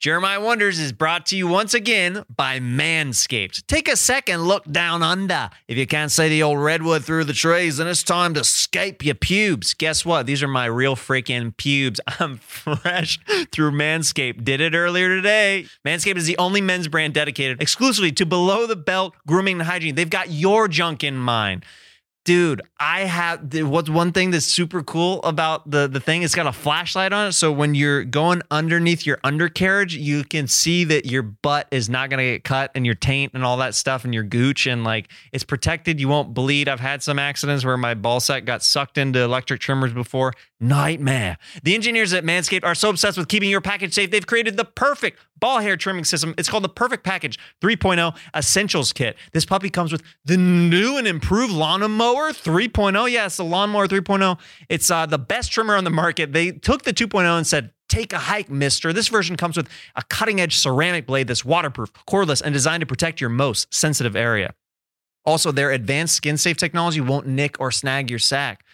Jeremiah Wonders is brought to you once again by Manscaped. Take a second look down under. If you can't see the old redwood through the trees, then it's time to scape your pubes. Guess what? These are my real freaking pubes. I'm fresh through Manscaped. Did it earlier today. Manscaped is the only men's brand dedicated exclusively to below the belt grooming and hygiene. They've got your junk in mind. Dude, I have what's one thing that's super cool about the the thing? It's got a flashlight on it, so when you're going underneath your undercarriage, you can see that your butt is not gonna get cut and your taint and all that stuff and your gooch and like it's protected. You won't bleed. I've had some accidents where my ball sack got sucked into electric trimmers before. Nightmare. The engineers at Manscaped are so obsessed with keeping your package safe, they've created the perfect ball hair trimming system. It's called the Perfect Package 3.0 Essentials Kit. This puppy comes with the new and improved lawnmower 3.0. Yes, the lawnmower 3.0. It's uh, the best trimmer on the market. They took the 2.0 and said, Take a hike, mister. This version comes with a cutting edge ceramic blade that's waterproof, cordless, and designed to protect your most sensitive area. Also, their advanced skin safe technology won't nick or snag your sack.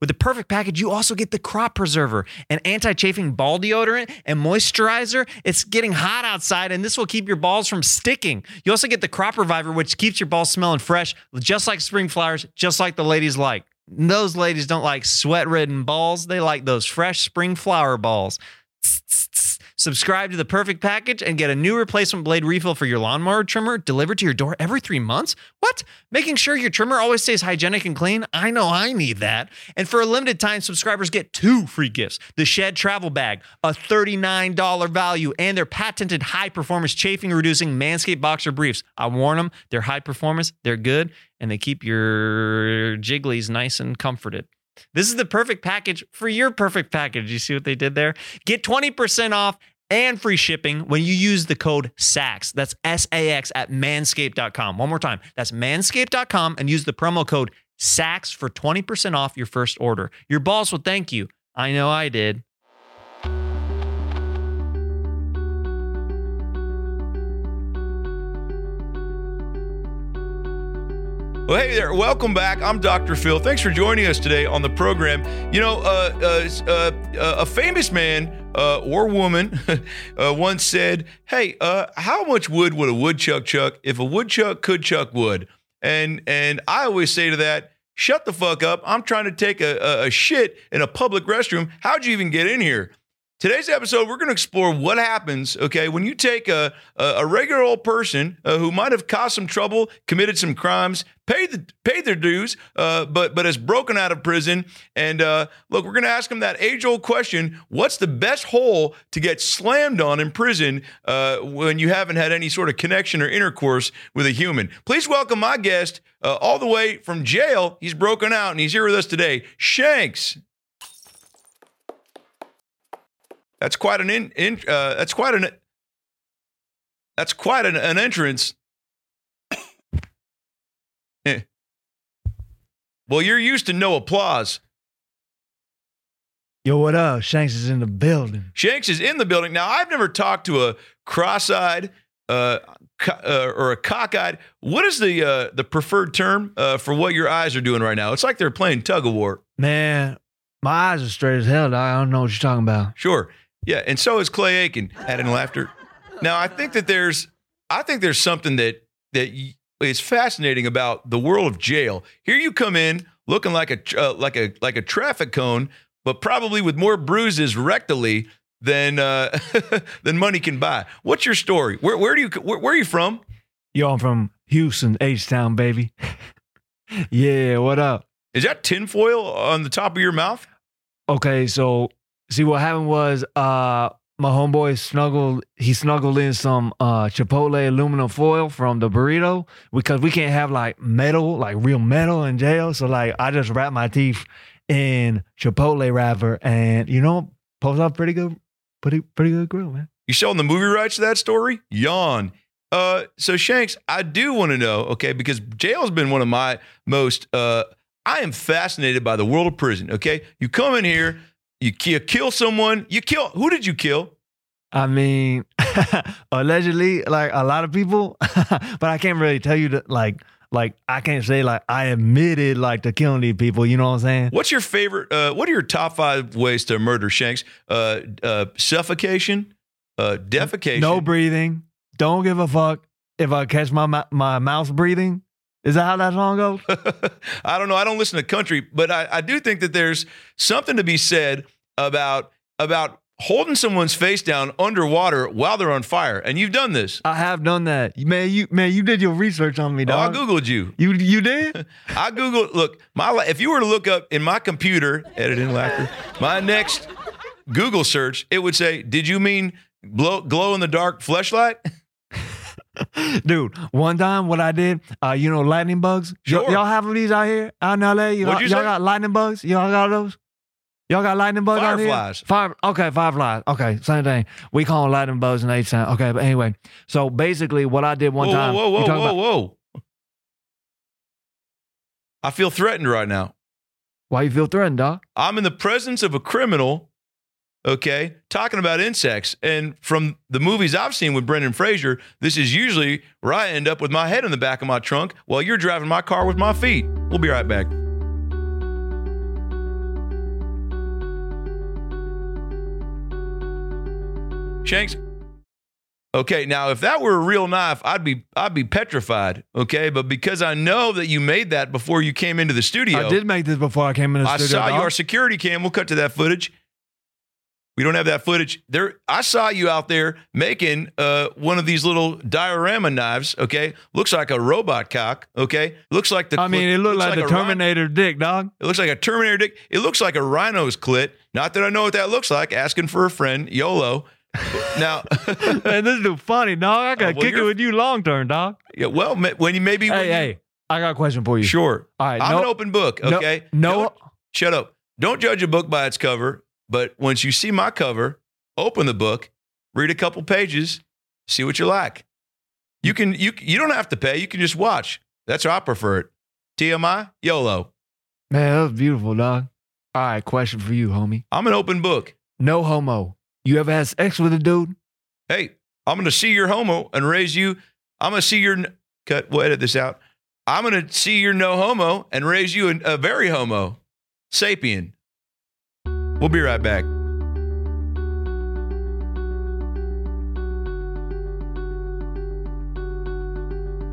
With the perfect package, you also get the crop preserver, an anti chafing ball deodorant, and moisturizer. It's getting hot outside, and this will keep your balls from sticking. You also get the crop reviver, which keeps your balls smelling fresh, just like spring flowers, just like the ladies like. Those ladies don't like sweat ridden balls, they like those fresh spring flower balls. Subscribe to the perfect package and get a new replacement blade refill for your lawnmower trimmer delivered to your door every three months. What? Making sure your trimmer always stays hygienic and clean? I know I need that. And for a limited time, subscribers get two free gifts the Shed Travel Bag, a $39 value, and their patented high performance chafing reducing Manscaped Boxer Briefs. I warn them, they're high performance, they're good, and they keep your jigglies nice and comforted. This is the perfect package for your perfect package. You see what they did there? Get 20% off and free shipping when you use the code SAX. That's S A X at manscaped.com. One more time. That's manscaped.com and use the promo code SAX for 20% off your first order. Your boss will thank you. I know I did. Well, hey there. Welcome back. I'm Dr. Phil. Thanks for joining us today on the program. You know, uh, uh, uh, a famous man uh, or woman uh, once said, Hey, uh, how much wood would a woodchuck chuck if a woodchuck could chuck wood? And, and I always say to that, Shut the fuck up. I'm trying to take a, a, a shit in a public restroom. How'd you even get in here? Today's episode, we're going to explore what happens, okay, when you take a, a, regular old person uh, who might have caused some trouble, committed some crimes, paid the paid their dues, uh, but but has broken out of prison. And uh, look, we're going to ask them that age old question: What's the best hole to get slammed on in prison uh, when you haven't had any sort of connection or intercourse with a human? Please welcome my guest uh, all the way from jail. He's broken out and he's here with us today, Shanks. That's quite an in, in uh, that's quite an that's quite an, an entrance. eh. Well, you're used to no applause. Yo, what up? Shanks is in the building. Shanks is in the building. Now, I've never talked to a cross-eyed uh, co- uh, or a cockeyed. What is the uh, the preferred term uh, for what your eyes are doing right now? It's like they're playing tug of war. Man, my eyes are straight as hell. Dog. I don't know what you're talking about. Sure. Yeah, and so is Clay Aiken adding laughter. Now, I think that there's, I think there's something that that is fascinating about the world of jail. Here you come in looking like a uh, like a like a traffic cone, but probably with more bruises rectally than uh, than money can buy. What's your story? Where where do you where, where are you from? Yo, I'm from Houston, H Town, baby. yeah, what up? Is that tinfoil on the top of your mouth? Okay, so see what happened was uh my homeboy snuggled he snuggled in some uh chipotle aluminum foil from the burrito because we can't have like metal like real metal in jail so like i just wrapped my teeth in chipotle wrapper and you know pulls off pretty good pretty pretty good grill man You selling the movie rights to that story? Yawn. Uh, so Shanks, I do want to know, okay, because jail's been one of my most. Uh, I am fascinated by the world of prison. Okay, you come in here, you, ki- kill someone, you kill. Who did you kill? i mean allegedly like a lot of people but i can't really tell you that like like i can't say like i admitted like to killing these people you know what i'm saying What's your favorite? Uh, what are your top five ways to murder Shanks? Uh, uh, suffocation, uh, defecation. No breathing. Don't give a fuck if I catch my my mouse breathing. Is that how that song goes? I don't know. I don't listen to country, but I, I do think that there's something to be said about about holding someone's face down underwater while they're on fire. And you've done this. I have done that. Man, you man, you did your research on me, Oh, I googled you. you you did? I googled. Look, my if you were to look up in my computer, editing laughter, my next Google search, it would say, "Did you mean glow, glow in the dark fleshlight?" Dude, one time what I did, uh, you know, lightning bugs. Y- Sure. y'all have these out here out in LA? You all you y'all got lightning bugs? Y'all got those? Y'all got lightning bugs here? Fireflies. Fire, okay, fireflies. Okay, same thing. We call them lightning bugs in H Town. Okay, but anyway, so basically what I did one whoa, time. whoa, whoa, whoa, whoa, about- whoa! I feel threatened right now. Why you feel threatened, dog? I'm in the presence of a criminal, okay, talking about insects. And from the movies I've seen with Brendan Fraser, this is usually where I end up with my head in the back of my trunk while you're driving my car with my feet. We'll be right back. Shanks. Okay, now if that were a real knife, I'd be I'd be petrified. Okay, but because I know that you made that before you came into the studio, I did make this before I came in the I studio. I saw dog. your security cam. We'll cut to that footage. We don't have that footage. There, I saw you out there making uh, one of these little diorama knives. Okay, looks like a robot cock. Okay, looks like the. I mean, it looked looks like, the Terminator dick, dog. it looks like a Terminator dick. It looks like a rhino's clit. Not that I know what that looks like. Asking for a friend, YOLO. now, Man, this dude funny, dog. I got to oh, well, kick it with you long term, dog. yeah, well, when you maybe when Hey, you- I got a question for you. sure. All right, I'm no, an open book. Okay, no, Don't- shut up. Don't judge a book by its cover, but once you see my cover, open the book, read a couple pages, see what you like. You can you you don't have to pay. You can just watch. That's how I prefer it. TMI, YOLO. man, that was beautiful, dog. All right, question for you, homie. I'm an open book. No homo. You ever had sex with a dude? Hey, I'm gonna see your homo and raise you. I'm gonna see your cut. We'll edit this out. I'm gonna see your no homo and raise you a, a very homo, sapien. We'll be right back.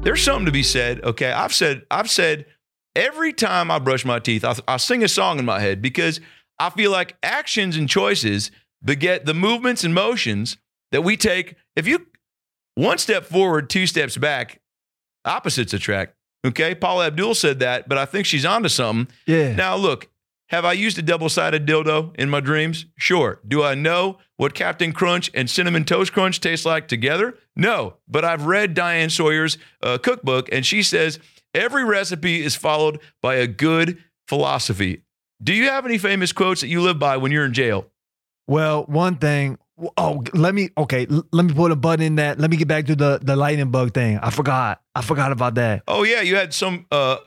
There's something to be said. Okay, I've said I've said every time I brush my teeth, I, I sing a song in my head because I feel like actions and choices beget the movements and motions that we take. If you one step forward, two steps back, opposites attract. Okay, Paula Abdul said that, but I think she's onto something. Yeah. Now, look, have I used a double sided dildo in my dreams? Sure. Do I know what Captain Crunch and Cinnamon Toast Crunch taste like together? No. But I've read Diane Sawyer's uh, cookbook, and she says every recipe is followed by a good philosophy. Do you have any famous quotes that you live by when you're in jail? Well, one thing. Oh, let me. Okay, let me put a button in that. Let me get back to the the lightning bug thing. I forgot. I forgot about that. Oh, yeah, you had some uh,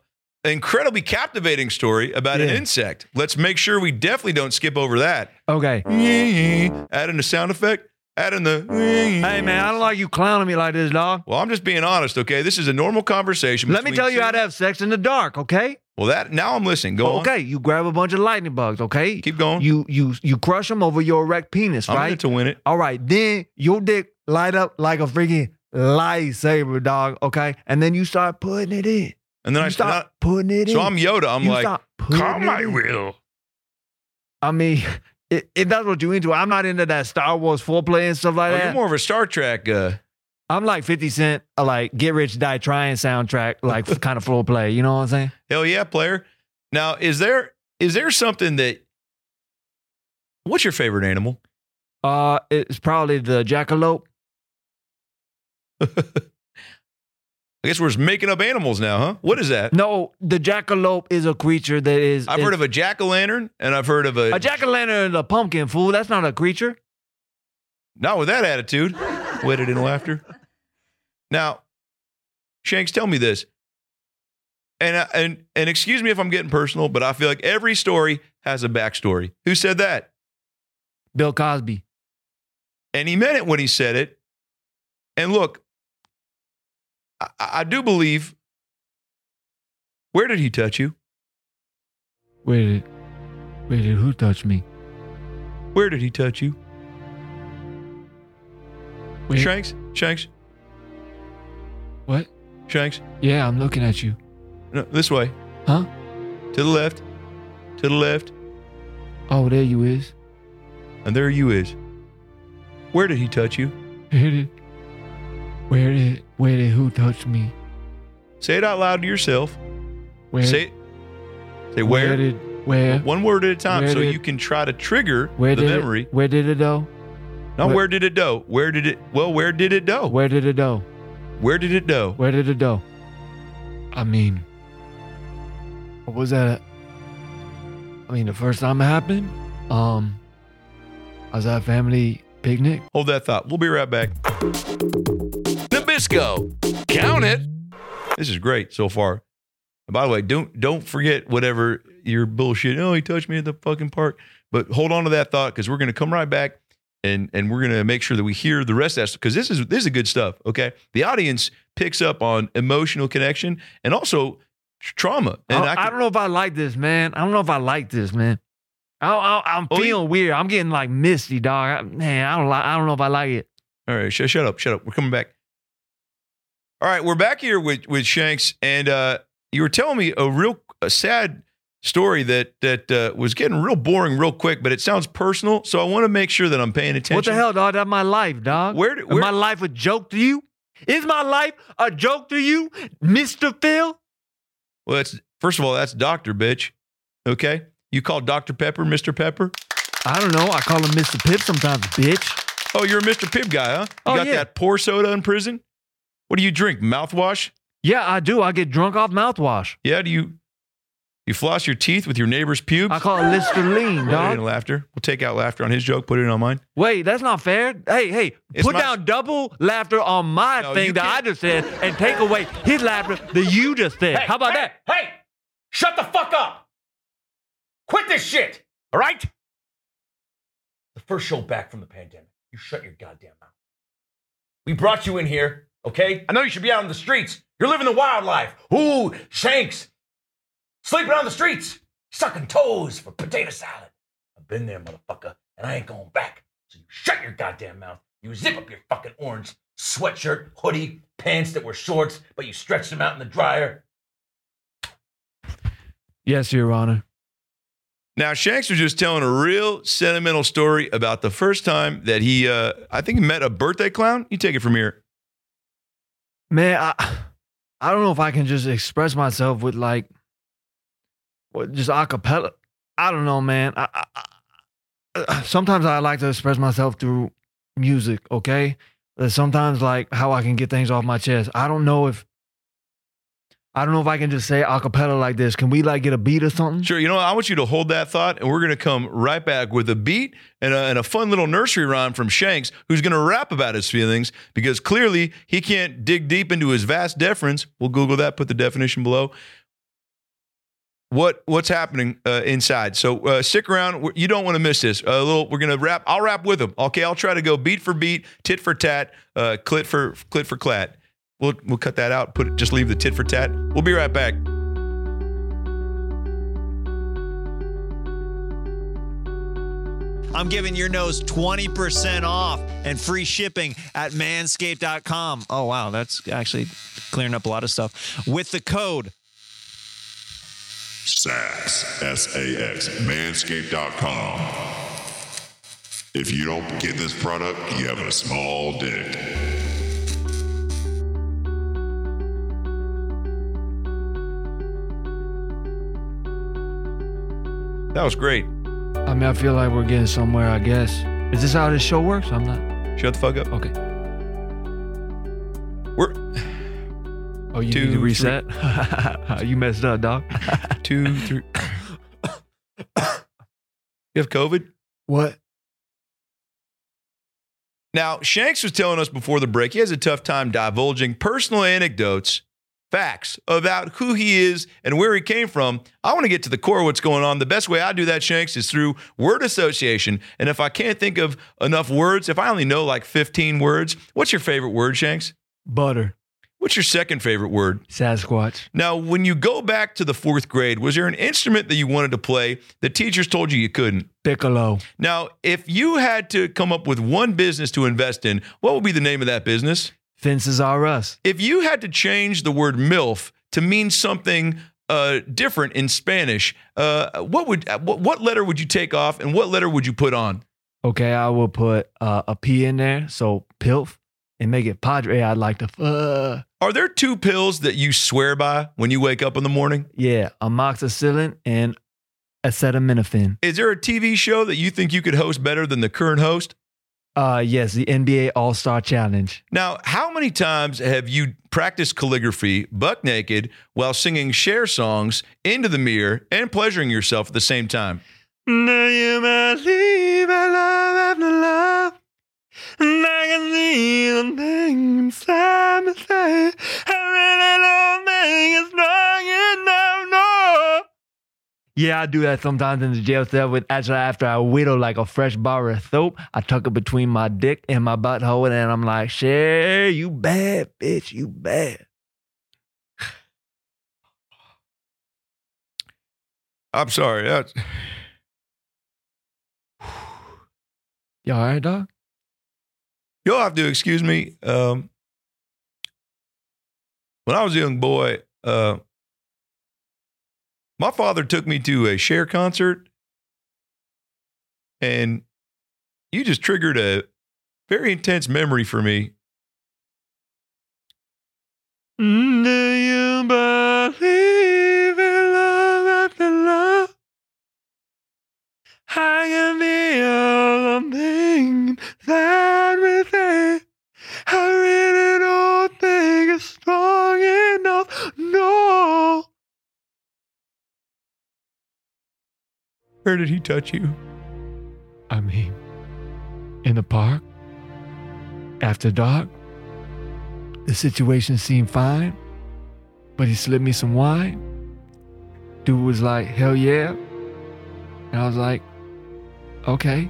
incredibly captivating story about an insect. Let's make sure we definitely don't skip over that. Okay. Add in the sound effect, add in the. Hey man, I don't like you clowning me like this, dog. Well, I'm just being honest, okay? This is a normal conversation. Let me tell you two- how to have sex in the dark, okay? Well, that now I'm listening. Go on. okay, you grab a bunch of lightning bugs, okay? Keep going. You you you crush them over your erect penis, I'm right? to win it. All right, then your dick light up like a freaking lightsaber, dog. Okay, and then you start putting it in. And then you I start start. putting it in. So I'm Yoda. I'm You like, come, I will. I mean, if, that's what you into, I'm not into that Star Wars foreplay and stuff like Oh, that. you're more of a Star Trek. Uh, I'm like 50 Cent, uh, like Get Rich Die Trying soundtrack, like kind of full play. You know what I'm saying? hell yeah, player. Now, is there is there something that? What's your favorite animal? Uh, it's probably the jackalope. I guess we're just making up animals now, huh? What is that? No, the jackalope is a creature that is. I've heard of a jack o' lantern, and I've heard of a, a jack o' lantern is a pumpkin fool. That's not a creature. not with that attitude. Wetted in laughter. Now, Shanks, tell me this. And, and and excuse me if I'm getting personal, but I feel like every story has a backstory. Who said that? Bill Cosby. And he meant it when he said it. And look, I, I do believe. Where did he touch you? Where did, where did who touch me? Where did he touch you? Wait. Shanks, Shanks, What? Shanks. Yeah, I'm looking at you. No, this way. Huh? To the left. To the left. Oh, there you is. And there you is. Where did he touch you? Where did, where did, where did who touch me? Say it out loud to yourself. Where, Say Say where. where did, where, One word at a time so did- you can try to trigger the did memory. where did it go? Now, where- where did it go? Where did it? Well, where did it go? Where did it go? Where did it go? Where did it go? I mean, what was that? I mean, the first time it happened, um, I was at a family picnic. Hold that thought. We'll be right back. Nabisco, count it. This is great so far. And by the way, don't don't forget whatever your bullshit. Oh, he touched me at the fucking park. But hold on to that thought because we're going to come right back and and we're to make sure that we hear the rest of that because this is this is good stuff. Okay, the audience picks up on emotional connection and also trauma. And I, I can- don't know if I like this, man. I don't know if I like this, man. I, I, I'm Oh, feeling weird. I'm getting like misty, dog. I, man, I don't like. I don't know if I like it. All right, shut, shut up, shut up. We're coming back. All right, we're back here with with Shanks, and uh, you were telling me a real a sad story that that uh, was getting real boring real quick, but it sounds personal. So I want to make sure that I'm paying attention. What the hell, dog? That's my life, dog. Where, where my life a joke to you? Is my life a joke to you, Mister Phil? Well, that's first of all, that's Doctor bitch. Okay, you call Doctor Pepper Mister Pepper. I don't know. I call him Mister Pibb sometimes, bitch. Oh, you're a Mister Pibb guy, huh? You Oh, got yeah. that pour soda in prison. What do you drink? Mouthwash? Yeah, I do. I get drunk off mouthwash. Yeah. Do you you floss your teeth with your neighbor's pubes? I call it Listerine, Put it dog. in laughter. We'll take out laughter on his joke. Put it in on mine. Wait, that's not fair. Hey, hey, It's put my- down double laughter on my No, you thing that I can't- just said and take away his laughter that you just said. How about hey, that? Hey, shut the fuck up. Quit this shit, all right? The first show back from the pandemic. You shut your goddamn mouth. We brought you in here, okay? I know you should be out on the streets. You're living the wild life. Ooh, Shanks. Sleeping on the streets. Sucking toes for potato salad. I've been there, motherfucker, and I ain't going back. So you shut your goddamn mouth. You zip up your fucking orange sweatshirt, hoodie, pants that were shorts, but you stretched them out in the dryer. Yes, Your Honor. Now, Shanks was just telling a real sentimental story about the first time that he, uh, I think, he met a birthday clown. You take it from here. Man, I I don't know if I can just express myself with like what just a cappella. I don't know, man. I, I, I, uh, sometimes I like to express myself through music, okay? Sometimes like how I can get things off my chest. I don't know if I don't know if I can just say a cappella like this. Can we like get a beat or something? Sure. You know. I want you to hold that thought, and we're going to come right back with a beat and a, and a fun little nursery rhyme from Shanks, who's going to rap about his feelings because clearly he can't dig deep into his vast deference. We'll Google that, put the definition below. What what's happening uh, inside? So uh, stick around. You don't want to miss this. A little. We're gonna wrap. I'll wrap with him. Okay. I'll try to go beat for beat, tit for tat, uh, clit for clit for clat. We'll we'll cut that out. Put it. Just leave the tit for tat. We'll be right back. I'm giving your nose 20% off and free shipping at manscaped.com. Oh, wow. That's actually clearing up a lot of stuff. With the code Sax, S A X, manscaped.com. If you don't get this product, you have a small dick. That was great. I mean, I feel like we're getting somewhere, I guess. Is this how this show works? I'm not. Shut the fuck up. Okay. Oh, you Two, need to reset? you messed up, dog. two, three. you have COVID? what? Now, Shanks was telling us before the break he has a tough time divulging personal anecdotes, facts about who he is and where he came from. I want to get to the core of what's going on. The best way I do that, Shanks, is through word association. And if I can't think of enough words, if I only know like 15 words, what's your favorite word, Shanks? Butter. What's your second favorite word? Sasquatch. Now, when you go back to the fourth grade, was there an instrument that you wanted to play that teachers told you you couldn't? Piccolo. Now, if you had to come up with one business to invest in, what would be the name of that business? Fences are us. If you had to change the word MILF to mean something uh, different in Spanish, uh, what would what, what letter would you take off and what letter would you put on? Okay, I will put uh, a P in there, so pilf, and make it Padre. I'd like to. Uh, Are there two pills that you swear by when you wake up in the morning? yeah, amoxicillin and acetaminophen. Is there a TV show that you think you could host better than the current host? Uh, yes, the NBA All Star Challenge. Now, how many times have you practiced calligraphy buck naked while singing Cher songs into the mirror and pleasuring yourself at the same time? Do you believe in love after love? And I can see the thing inside me say, I really don't think it's strong enough, no. Yeah, I do that sometimes in the jail cell with actually after I whittle like a fresh bar of soap, I tuck it between my dick and my butthole, and I'm like, Cher, you bad bitch, you bad. I'm sorry. That's, You all right, dog? You'll have to excuse me. Um, when I was a young boy, uh, my father took me to a Cher concert, and you just triggered a very intense memory for me. Do you believe I can feel the thing that we say. I really don't think it's strong enough. No. Where did he touch you? I mean, in the park, after dark, the situation seemed fine, but he slipped me some wine. Dude was like, hell yeah. And I was like, okay.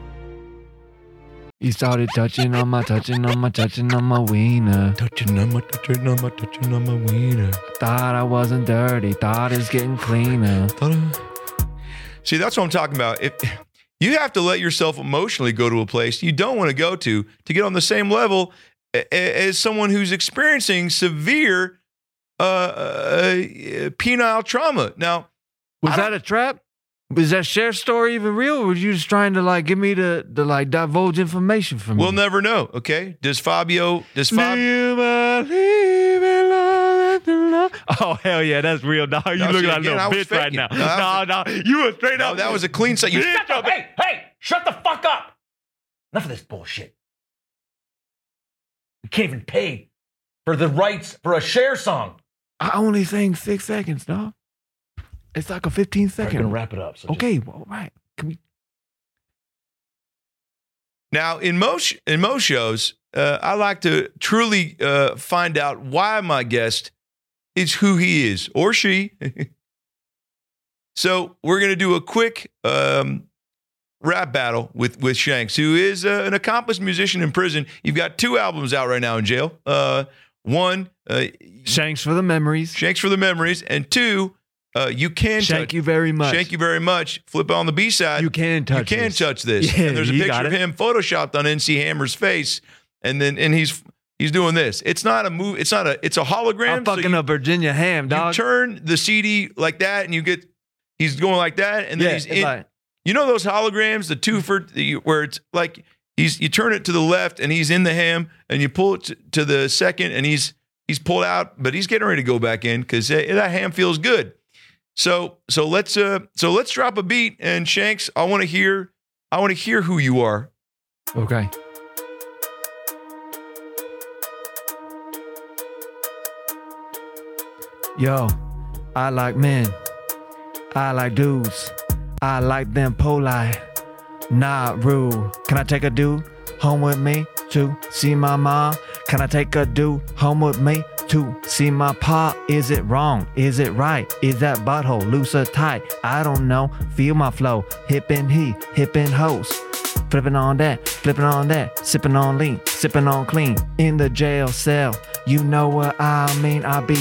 He started touching on my, touching on my, touching on my wiener. Touching on my, touching on my, touching on my wiener. Thought I wasn't dirty, thought it's getting cleaner. See, that's what I'm talking about. If you have to let yourself emotionally go to a place you don't want to go to to get on the same level as someone who's experiencing severe uh, uh, penile trauma. Now, Was that a trap? Was that Cher story even real? Or were you just trying to like give me the, the like divulge information from me? we'll me? never know. Okay, does Fabio? Does Fabio? you believe in love after love? Oh hell yeah, that's real, dog. You No, look see, like a again, I little was bitch right now. No, No, no, you were straight No, up. that was a clean set. You Shut oh, up! Hey, hey! Shut the fuck up! Enough of this bullshit. We can't even pay for the rights for a Cher song. I only sang six seconds, dog. It's like a 15 All right, second. gonna wrap it up. So just- okay, well, all right. Can we? Now, in most in most shows, uh, I like to truly uh, find out why my guest is who he is or she. so we're going to do a quick um, rap battle with with Shanks, who is uh, an accomplished musician in prison. You've got two albums out right now in jail. Uh, one, uh, Shanks for the memories. Shanks for the memories, and two, uh, you can Thank you very much. Thank you very much. Flip it on the B side. You can touch You can this. touch this. Yeah, and there's a picture of him photoshopped on MC Hammer's face, and then and he's he's doing this. It's not a move. It's not a. It's a hologram. I'm so fucking you, a Virginia ham, you turn the CD like that, and you get. He's going like that, and then yeah, he's in. like, you know those holograms, the two for the, where it's like he's you turn it to the left, and he's in the ham, and you pull it to, to the second, and he's he's pulled out, but he's getting ready to go back in because that ham feels good. So so let's uh so let's drop a beat, and Shanks, I want to hear I want to hear who you are. okay. Yo, I like men. I like dudes. I like them polite, not rude. Can I take a dude home with me to see my mom? Can I take a dude home with me to see my pa? Is it wrong? Is it right? Is that butthole loose or tight? I don't know. Feel my flow. Hip and he, hip and host. flipping on that, flipping on that, sipping on lean, sipping on clean. In the jail cell, you know what I mean. I be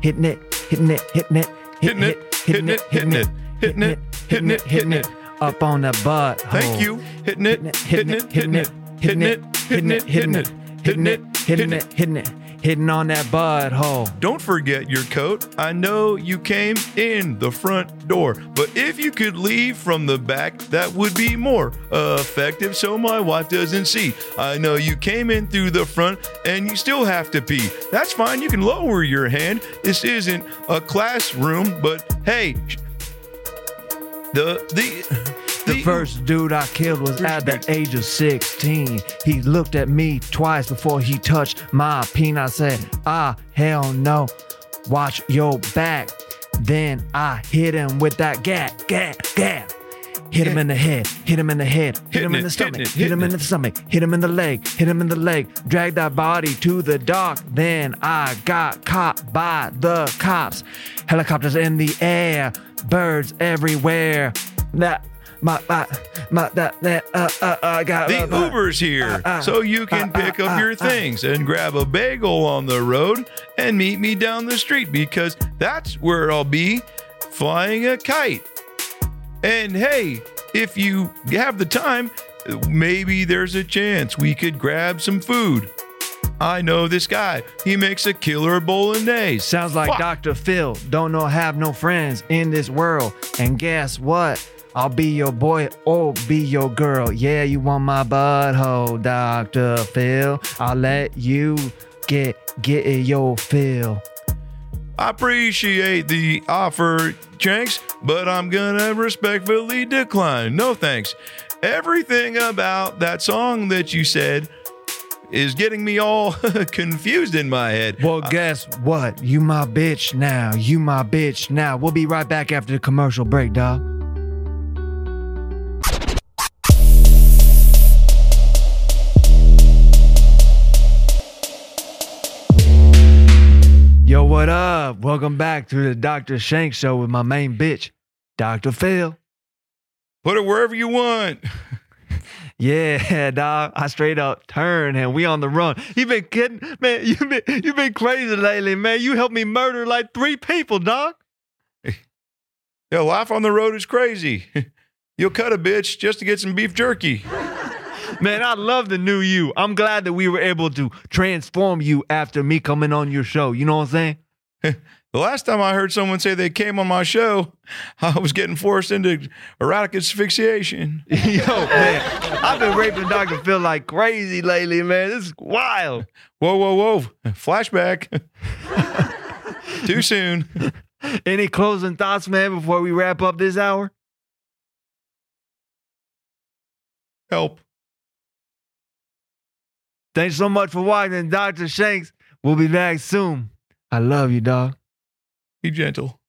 hitting it, hitting it, hitting it, Hitting it, hitting it, hitting it, hitting it, hitting it, hitting it. up on the butt. Thank you. Hitting it, hitting it, hitting it, hitting it, hitting it, hitting it, hitting it, hitting it, hitting it, hitting on that butthole. Don't forget your coat. I know you came in the front door, but if you could leave from the back, that would be more effective so my wife doesn't see. I know you came in through the front and you still have to pee. That's fine. You can lower your hand. This isn't a classroom, but hey, the the The first dude I killed was at the age of 16. He looked at me twice before he touched my peen. I said, ah, hell no. Watch your back. Then I hit him with that gat, gat, gat. Hit him in the head, hit him in the head, hit him in the stomach, it, hit him in the stomach, hit him in the leg, hit him in the leg, drag that body to the dock. Then I got caught by the cops. Helicopters in the air, birds everywhere. That my my my that that uh uh uh got The uh, uh, Uber's here, uh, uh, so you can uh, pick uh, up your uh, things and grab a bagel on the road and meet me down the street because that's where I'll be flying a kite. And hey, if you have the time, maybe there's a chance we could grab some food. I know this guy. He makes a killer bolognese. Sounds like Fuck. Dr. Phil. Don't know have no friends in this world. And guess what? I'll be your boy or be your girl. Yeah, you want my butthole, Dr. Phil. I'll let you get get your fill. I appreciate the offer, Shanks, but I'm gonna respectfully decline. No thanks. Everything about that song that you said is getting me all confused in my head. Well, uh, guess what? You my bitch now. You my bitch now. We'll be right back after the commercial break, dog. What up? Welcome back to the Dr. Shank Show with my main bitch, Dr. Phil. Put it wherever you want. Yeah, dog. I straight up turn and we on the run. You been kidding, man? You been you been crazy lately, man. You helped me murder like three people, dog. Yeah, life on the road is crazy. You'll cut a bitch just to get some beef jerky. Man, I love the new you. I'm glad that we were able to transform you after me coming on your show. You know what I'm saying? The last time I heard someone say they came on my show, I was getting forced into erotic asphyxiation. Yo, man, I've been raping Dr. Phil like crazy lately, man. This is wild. Whoa, whoa, whoa. Flashback. Too soon. Any closing thoughts, man, before we wrap up this hour? Help. Thanks so much for watching, Dr. Shanks. We'll be back soon. I love you, dog. Be gentle.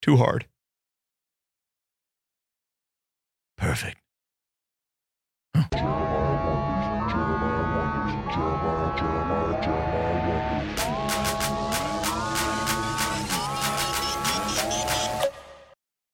Too hard. Perfect. Huh.